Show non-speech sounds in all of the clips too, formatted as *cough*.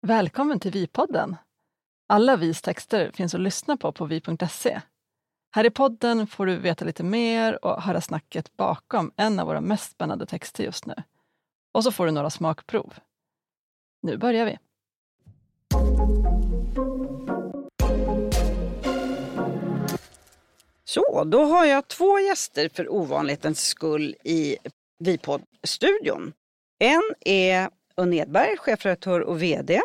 Välkommen till Vi-podden. Alla Vis texter finns att lyssna på på vi.se. Här i podden får du veta lite mer och höra snacket bakom en av våra mest spännande texter just nu. Och så får du några smakprov. Nu börjar vi. Så, då har jag två gäster för ovanlighetens skull i Vipodd-studion. En är Unn Edberg, chefredaktör och VD.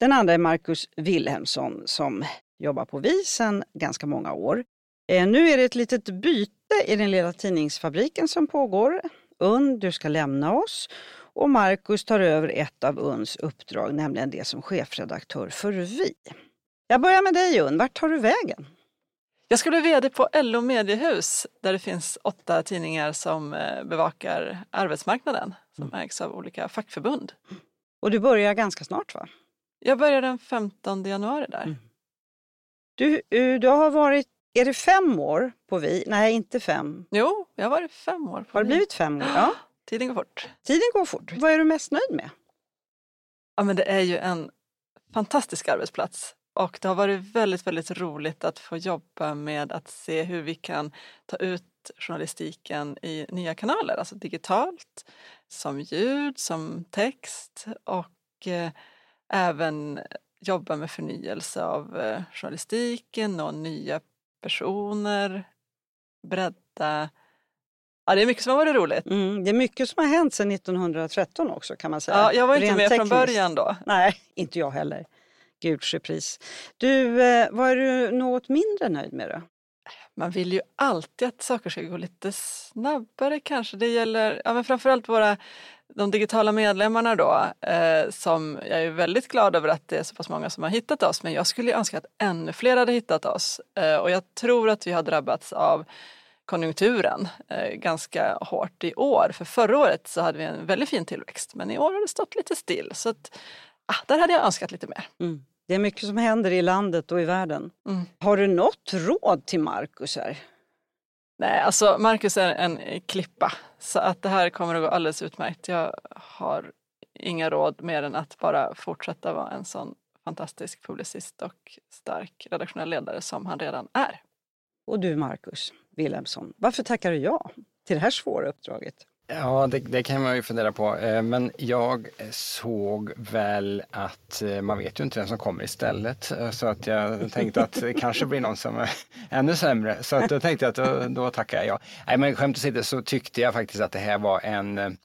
Den andra är Marcus Wilhelmsson som jobbar på Vi sedan ganska många år. Eh, nu är det ett litet byte i den lilla tidningsfabriken som pågår. Unn, du ska lämna oss och Marcus tar över ett av Unns uppdrag, nämligen det som chefredaktör för Vi. Jag börjar med dig Unn, vart tar du vägen? Jag ska bli VD på LO Mediehus där det finns åtta tidningar som eh, bevakar arbetsmarknaden som ägs av olika fackförbund. Och du börjar ganska snart va? Jag börjar den 15 januari där. Mm. Du, du har varit, är det fem år på Vi? Nej, inte fem. Jo, jag har varit fem år. På har det blivit fem år? Ja. *gasps* Tiden går fort. Tiden går fort. Vad är du mest nöjd med? Ja, men det är ju en fantastisk arbetsplats. Och det har varit väldigt, väldigt roligt att få jobba med att se hur vi kan ta ut journalistiken i nya kanaler, alltså digitalt, som ljud, som text och eh, även jobba med förnyelse av eh, journalistiken och nya personer, bredda Ja, det är mycket som har varit roligt. Mm, det är mycket som har hänt sedan 1913 också kan man säga. Ja, jag var inte Rent med tekniskt. från början då. Nej, *laughs* inte jag heller. Guds repris. Du, eh, är du något mindre nöjd med då? Man vill ju alltid att saker ska gå lite snabbare kanske. Det gäller ja, men framförallt våra de digitala medlemmarna då, eh, som jag är väldigt glad över att det är så pass många som har hittat oss, men jag skulle önska att ännu fler hade hittat oss. Eh, och jag tror att vi har drabbats av konjunkturen eh, ganska hårt i år. För förra året så hade vi en väldigt fin tillväxt, men i år har det stått lite still. Så att, ah, där hade jag önskat lite mer. Mm. Det är mycket som händer i landet och i världen. Mm. Har du något råd till Marcus här? Nej, alltså Marcus är en klippa så att det här kommer att gå alldeles utmärkt. Jag har inga råd mer än att bara fortsätta vara en sån fantastisk publicist och stark redaktionell ledare som han redan är. Och du Marcus Wilhelmsson, varför tackar du ja till det här svåra uppdraget? Ja, det, det, kan man ju fundera på. Eh, men jag såg väl att eh, man vet ju inte vem som kommer istället. Eh, så att jag tänkte att det kanske blir någon som är ännu sämre. Så att då tänkte jag att då, då tackar jag ja. Nej, men skämt åsido så tyckte jag faktiskt att det här var en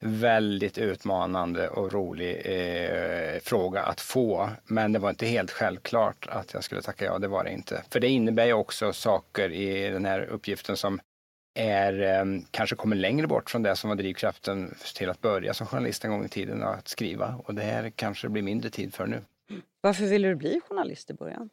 väldigt utmanande och rolig eh, fråga att få. Men det var inte helt självklart att jag skulle tacka ja, det var det inte. För det innebär ju också saker i den här uppgiften som är, ehm, kanske kommer längre bort från det som var drivkraften till att börja som journalist en gång i tiden, att skriva. Och det här kanske blir mindre tid för nu. Varför ville du bli journalist i början?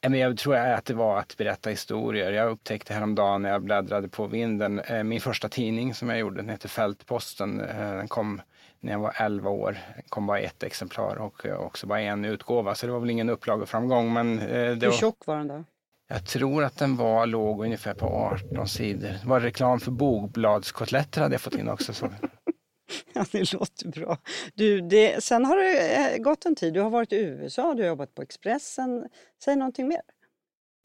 Jag tror att det var att berätta historier. Jag upptäckte häromdagen när jag bläddrade på vinden, eh, min första tidning som jag gjorde, den heter Fältposten. Eh, den kom när jag var 11 år. Det kom bara ett exemplar och eh, också bara en utgåva, så det var väl ingen upplageframgång. Men det Hur tjock var den då? Jag tror att den var låg ungefär på 18 sidor. Det var reklam för bogbladskotletter hade jag fått in också. Så. *laughs* ja, det låter bra. Du, det, sen har det eh, gått en tid. Du har varit i USA, du har jobbat på Expressen. Säg någonting mer.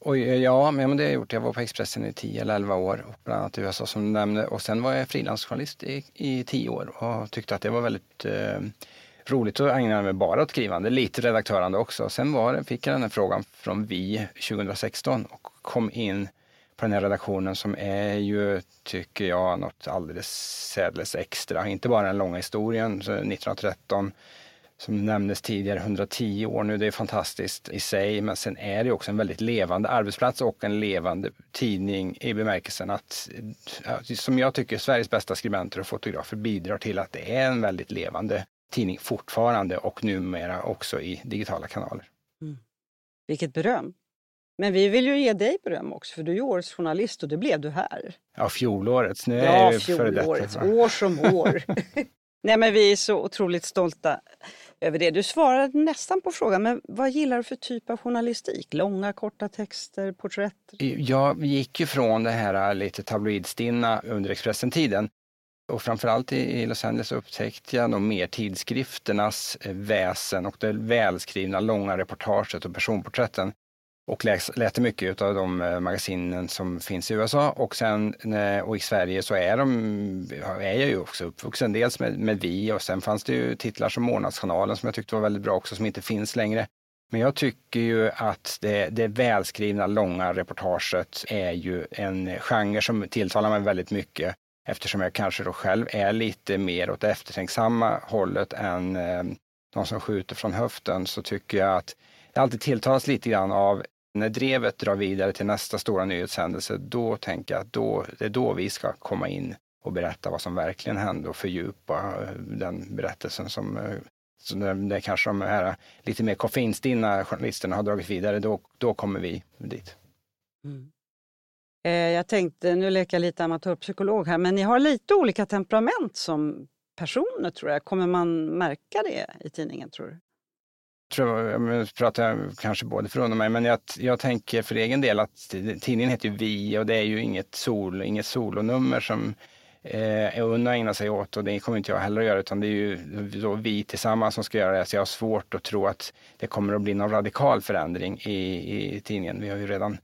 Oj, eh, ja, men det har jag gjort. Jag var på Expressen i 10 eller 11 år, och bland annat i USA som du nämnde. Och sen var jag frilansjournalist i, i 10 år och tyckte att det var väldigt eh, roligt att ägna mig bara åt skrivande, lite redaktörande också. Sen var, fick jag den här frågan från Vi 2016 och kom in på den här redaktionen som är ju, tycker jag, något alldeles särdeles extra. Inte bara den långa historien, 1913 som nämndes tidigare, 110 år nu, det är fantastiskt i sig. Men sen är det också en väldigt levande arbetsplats och en levande tidning i bemärkelsen att, som jag tycker, Sveriges bästa skribenter och fotografer bidrar till att det är en väldigt levande tidning fortfarande och numera också i digitala kanaler. Mm. Vilket beröm! Men vi vill ju ge dig beröm också, för du är årets journalist och det blev du här. Ja, fjolårets. Nu är ja, fjolårets. Detta, år som år. *laughs* Nej, men vi är så otroligt stolta över det. Du svarade nästan på frågan, men vad gillar du för typ av journalistik? Långa, korta texter, porträtt? Jag gick ju från det här lite tabloidstinna under Expressen-tiden och framförallt i Los Angeles upptäckte jag nog mer tidskrifternas eh, väsen och det välskrivna långa reportaget och personporträtten. Och läste mycket av de eh, magasinen som finns i USA och sen eh, och i Sverige så är, de, är jag ju också uppvuxen. Dels med, med Vi och sen fanns det ju titlar som Månadskanalen som jag tyckte var väldigt bra också som inte finns längre. Men jag tycker ju att det, det välskrivna långa reportaget är ju en genre som tilltalar mig väldigt mycket eftersom jag kanske då själv är lite mer åt eftertänksamma hållet än eh, de som skjuter från höften så tycker jag att det alltid tilltalas lite grann av när drevet drar vidare till nästa stora nyhetshändelse, då tänker jag att då, det är då vi ska komma in och berätta vad som verkligen hände och fördjupa eh, den berättelsen som eh, så när, kanske de här lite mer koffeinstinna journalisterna har dragit vidare, då, då kommer vi dit. Mm. Eh, jag tänkte, nu leker jag lite amatörpsykolog här, men ni har lite olika temperament som personer tror jag. Kommer man märka det i tidningen tror du? tror, jag pratar kanske både för mig, men jag, jag tänker för egen del att tidningen heter ju Vi och det är ju inget, sol, inget solonummer som eh, Unna ägnar sig åt och det kommer inte jag heller att göra utan det är ju då vi tillsammans som ska göra det. Så jag har svårt att tro att det kommer att bli någon radikal förändring i, i tidningen. Vi har ju redan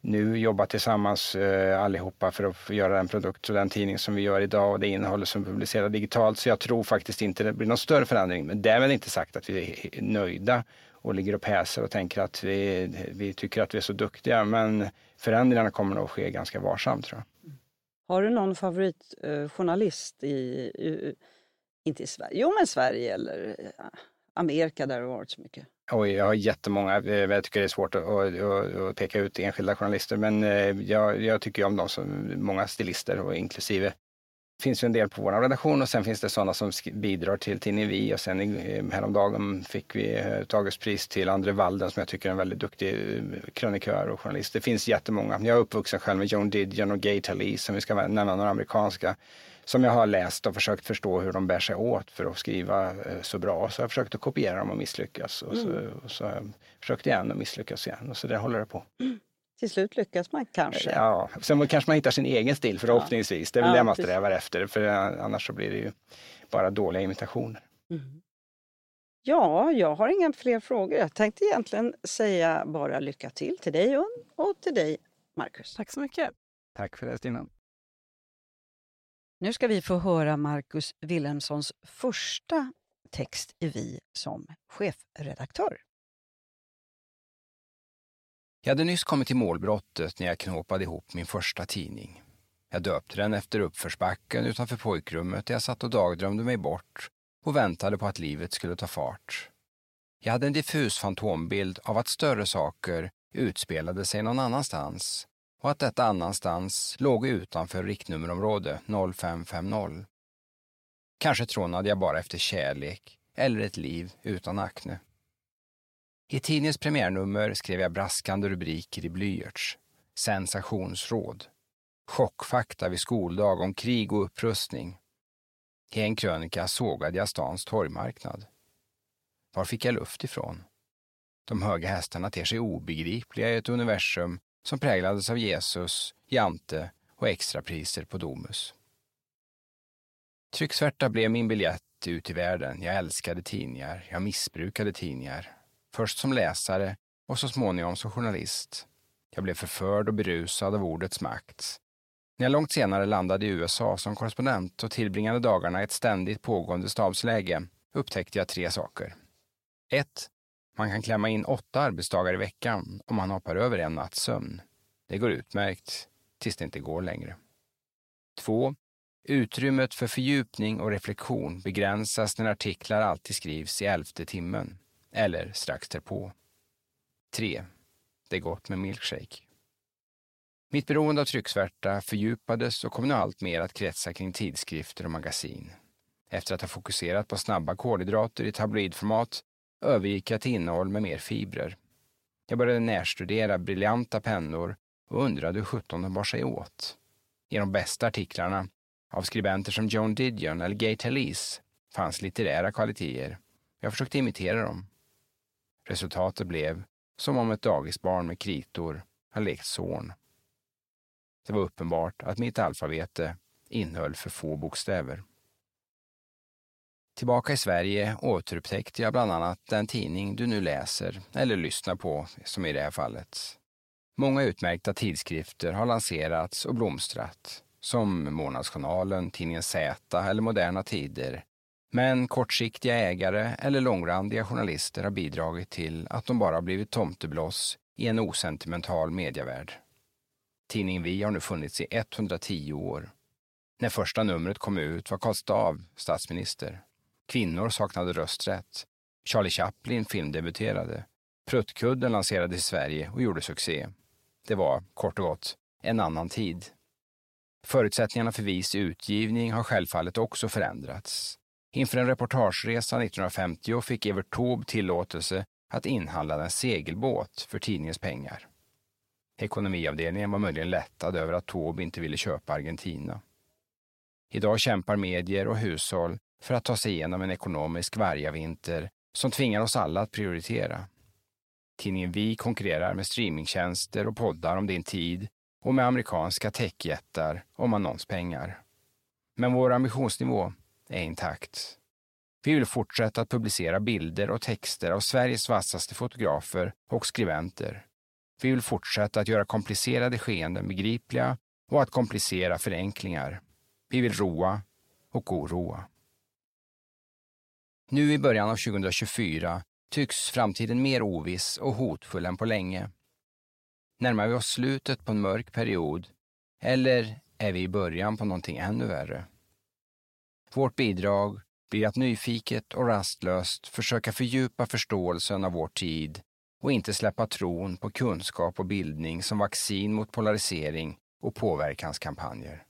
nu jobbar tillsammans eh, allihopa för att göra den produkt och den tidning som vi gör idag och det innehåll som publiceras digitalt. Så jag tror faktiskt inte det blir någon större förändring. Men därmed inte sagt att vi är nöjda och ligger och päser och tänker att vi, vi tycker att vi är så duktiga. Men förändringarna kommer nog att ske ganska varsamt tror jag. Har du någon favoritjournalist eh, i, i, inte i Sverige, jo men Sverige eller eh, Amerika där det har varit så mycket? Oj, jag har jättemånga. Eh, jag tycker det är svårt att, att, att peka ut enskilda journalister men eh, jag, jag tycker om dem som många stilister och inklusive finns ju en del på vår redaktion och sen finns det sådana som bidrar till tidningen Vi och sen häromdagen fick vi Augustpris till Andre Walden som jag tycker är en väldigt duktig krönikör och journalist. Det finns jättemånga. Jag är uppvuxen själv med Joan Didion och Gay Talese som vi ska nämna några amerikanska som jag har läst och försökt förstå hur de bär sig åt för att skriva eh, så bra. Så jag har försökt att kopiera dem och misslyckas. Och så, mm. och så har jag försökt igen och misslyckas igen. Och så där håller det på. Mm. Till slut lyckas man kanske. Ja, sen kanske man hittar sin egen stil förhoppningsvis. Det är väl ja, det man strävar efter. För annars så blir det ju bara dåliga imitationer. Mm. Ja, jag har inga fler frågor. Jag tänkte egentligen säga bara lycka till till dig Unn och till dig Marcus. Tack så mycket. Tack för det Stina. Nu ska vi få höra Marcus Wilhelmssons första text i Vi som chefredaktör. Jag hade nyss kommit till målbrottet när jag knåpade ihop min första tidning. Jag döpte den efter uppförsbacken utanför pojkrummet där jag satt och dagdrömde mig bort och väntade på att livet skulle ta fart. Jag hade en diffus fantombild av att större saker utspelade sig någon annanstans och att detta annanstans låg utanför riktnummerområde 0550. Kanske trånade jag bara efter kärlek eller ett liv utan akne. I tidningens premiärnummer skrev jag braskande rubriker i blyerts. Sensationsråd. Chockfakta vid skoldag om krig och upprustning. I en krönika sågade jag stans torgmarknad. Var fick jag luft ifrån? De höga hästarna ter sig obegripliga i ett universum som präglades av Jesus, Jante och extrapriser på Domus. Trycksvärta blev min biljett ut i världen. Jag älskade tidningar. Jag missbrukade tidningar. Först som läsare och så småningom som journalist. Jag blev förförd och berusad av ordets makt. När jag långt senare landade i USA som korrespondent och tillbringade dagarna i ett ständigt pågående stabsläge upptäckte jag tre saker. 1. Man kan klämma in åtta arbetsdagar i veckan om man hoppar över en natts sömn. Det går utmärkt, tills det inte går längre. 2. Utrymmet för fördjupning och reflektion begränsas när artiklar alltid skrivs i elfte timmen, eller strax därpå. 3. Det är gott med milkshake. Mitt beroende av trycksvärta fördjupades och kom nu allt mer att kretsa kring tidskrifter och magasin. Efter att ha fokuserat på snabba kolhydrater i tabloidformat övergick jag till innehåll med mer fibrer. Jag började närstudera briljanta pennor och undrade hur sjutton de bar sig åt. I de bästa artiklarna, av skribenter som Joan Didion eller Gay Talese, fanns litterära kvaliteter. Jag försökte imitera dem. Resultatet blev som om ett dagisbarn med kritor hade lekt Zorn. Det var uppenbart att mitt alfabete innehöll för få bokstäver. Tillbaka i Sverige återupptäckte jag bland annat den tidning du nu läser, eller lyssnar på, som i det här fallet. Många utmärkta tidskrifter har lanserats och blomstrat, som Månadsjournalen, tidningen Z eller Moderna Tider. Men kortsiktiga ägare eller långrandiga journalister har bidragit till att de bara blivit tomtebloss i en osentimental medievärld. Tidningen Vi har nu funnits i 110 år. När första numret kom ut var Karl Stav statsminister. Kvinnor saknade rösträtt. Charlie Chaplin filmdebuterade. Pruttkudden lanserades i Sverige och gjorde succé. Det var, kort och gott, en annan tid. Förutsättningarna för vis utgivning har självfallet också förändrats. Inför en reportageresa 1950 fick Evert Taube tillåtelse att inhandla en segelbåt för tidningens pengar. Ekonomiavdelningen var möjligen lättad över att Taube inte ville köpa Argentina. Idag kämpar medier och hushåll för att ta sig igenom en ekonomisk vargavinter som tvingar oss alla att prioritera. Tidningen Vi konkurrerar med streamingtjänster och poddar om din tid och med amerikanska techjättar om annonspengar. Men vår ambitionsnivå är intakt. Vi vill fortsätta att publicera bilder och texter av Sveriges vassaste fotografer och skribenter. Vi vill fortsätta att göra komplicerade skeenden begripliga och att komplicera förenklingar. Vi vill roa och oroa. Nu i början av 2024 tycks framtiden mer oviss och hotfull än på länge. Närmar vi oss slutet på en mörk period eller är vi i början på någonting ännu värre? Vårt bidrag blir att nyfiket och rastlöst försöka fördjupa förståelsen av vår tid och inte släppa tron på kunskap och bildning som vaccin mot polarisering och påverkanskampanjer.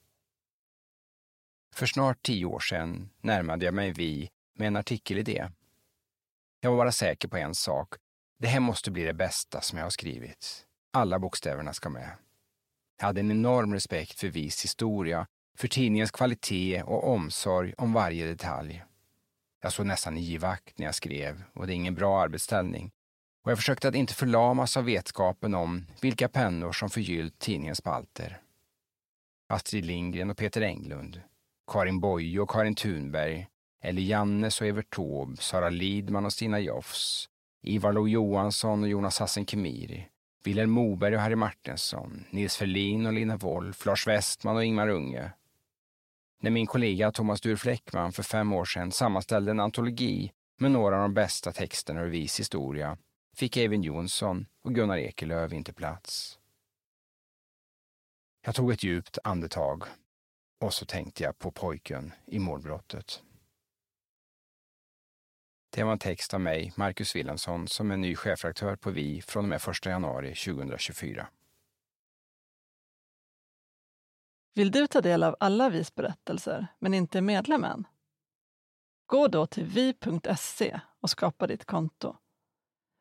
För snart tio år sedan närmade jag mig Vi med en artikelidé. Jag var bara säker på en sak. Det här måste bli det bästa som jag har skrivit. Alla bokstäverna ska med. Jag hade en enorm respekt för Vis historia, för tidningens kvalitet och omsorg om varje detalj. Jag såg nästan givakt när jag skrev och det är ingen bra arbetsställning. Och jag försökte att inte förlamas av vetskapen om vilka pennor som förgyllt tidningens spalter. Astrid Lindgren och Peter Englund, Karin Boye och Karin Thunberg, eller Jannes och Evert Taube, Sara Lidman och Stina Jofs, Ivar Lo Johansson och Jonas Hassen Kemiri, Vilhelm Moberg och Harry Martinsson, Nils Ferlin och Lina Wolf, Lars Westman och Ingmar Unge. När min kollega Thomas Dur Fläckman för fem år sedan sammanställde en antologi med några av de bästa texterna ur vis historia fick Eivind Jonsson och Gunnar Ekelöf inte plats. Jag tog ett djupt andetag och så tänkte jag på pojken i målbrottet. Det var en text av mig, Marcus Wilhelmsson, som är ny chefredaktör på Vi från och med 1 januari 2024. Vill du ta del av alla VIS berättelser men inte är medlem än? Gå då till vi.se och skapa ditt konto.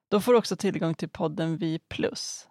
Då får du också tillgång till podden Vi Plus,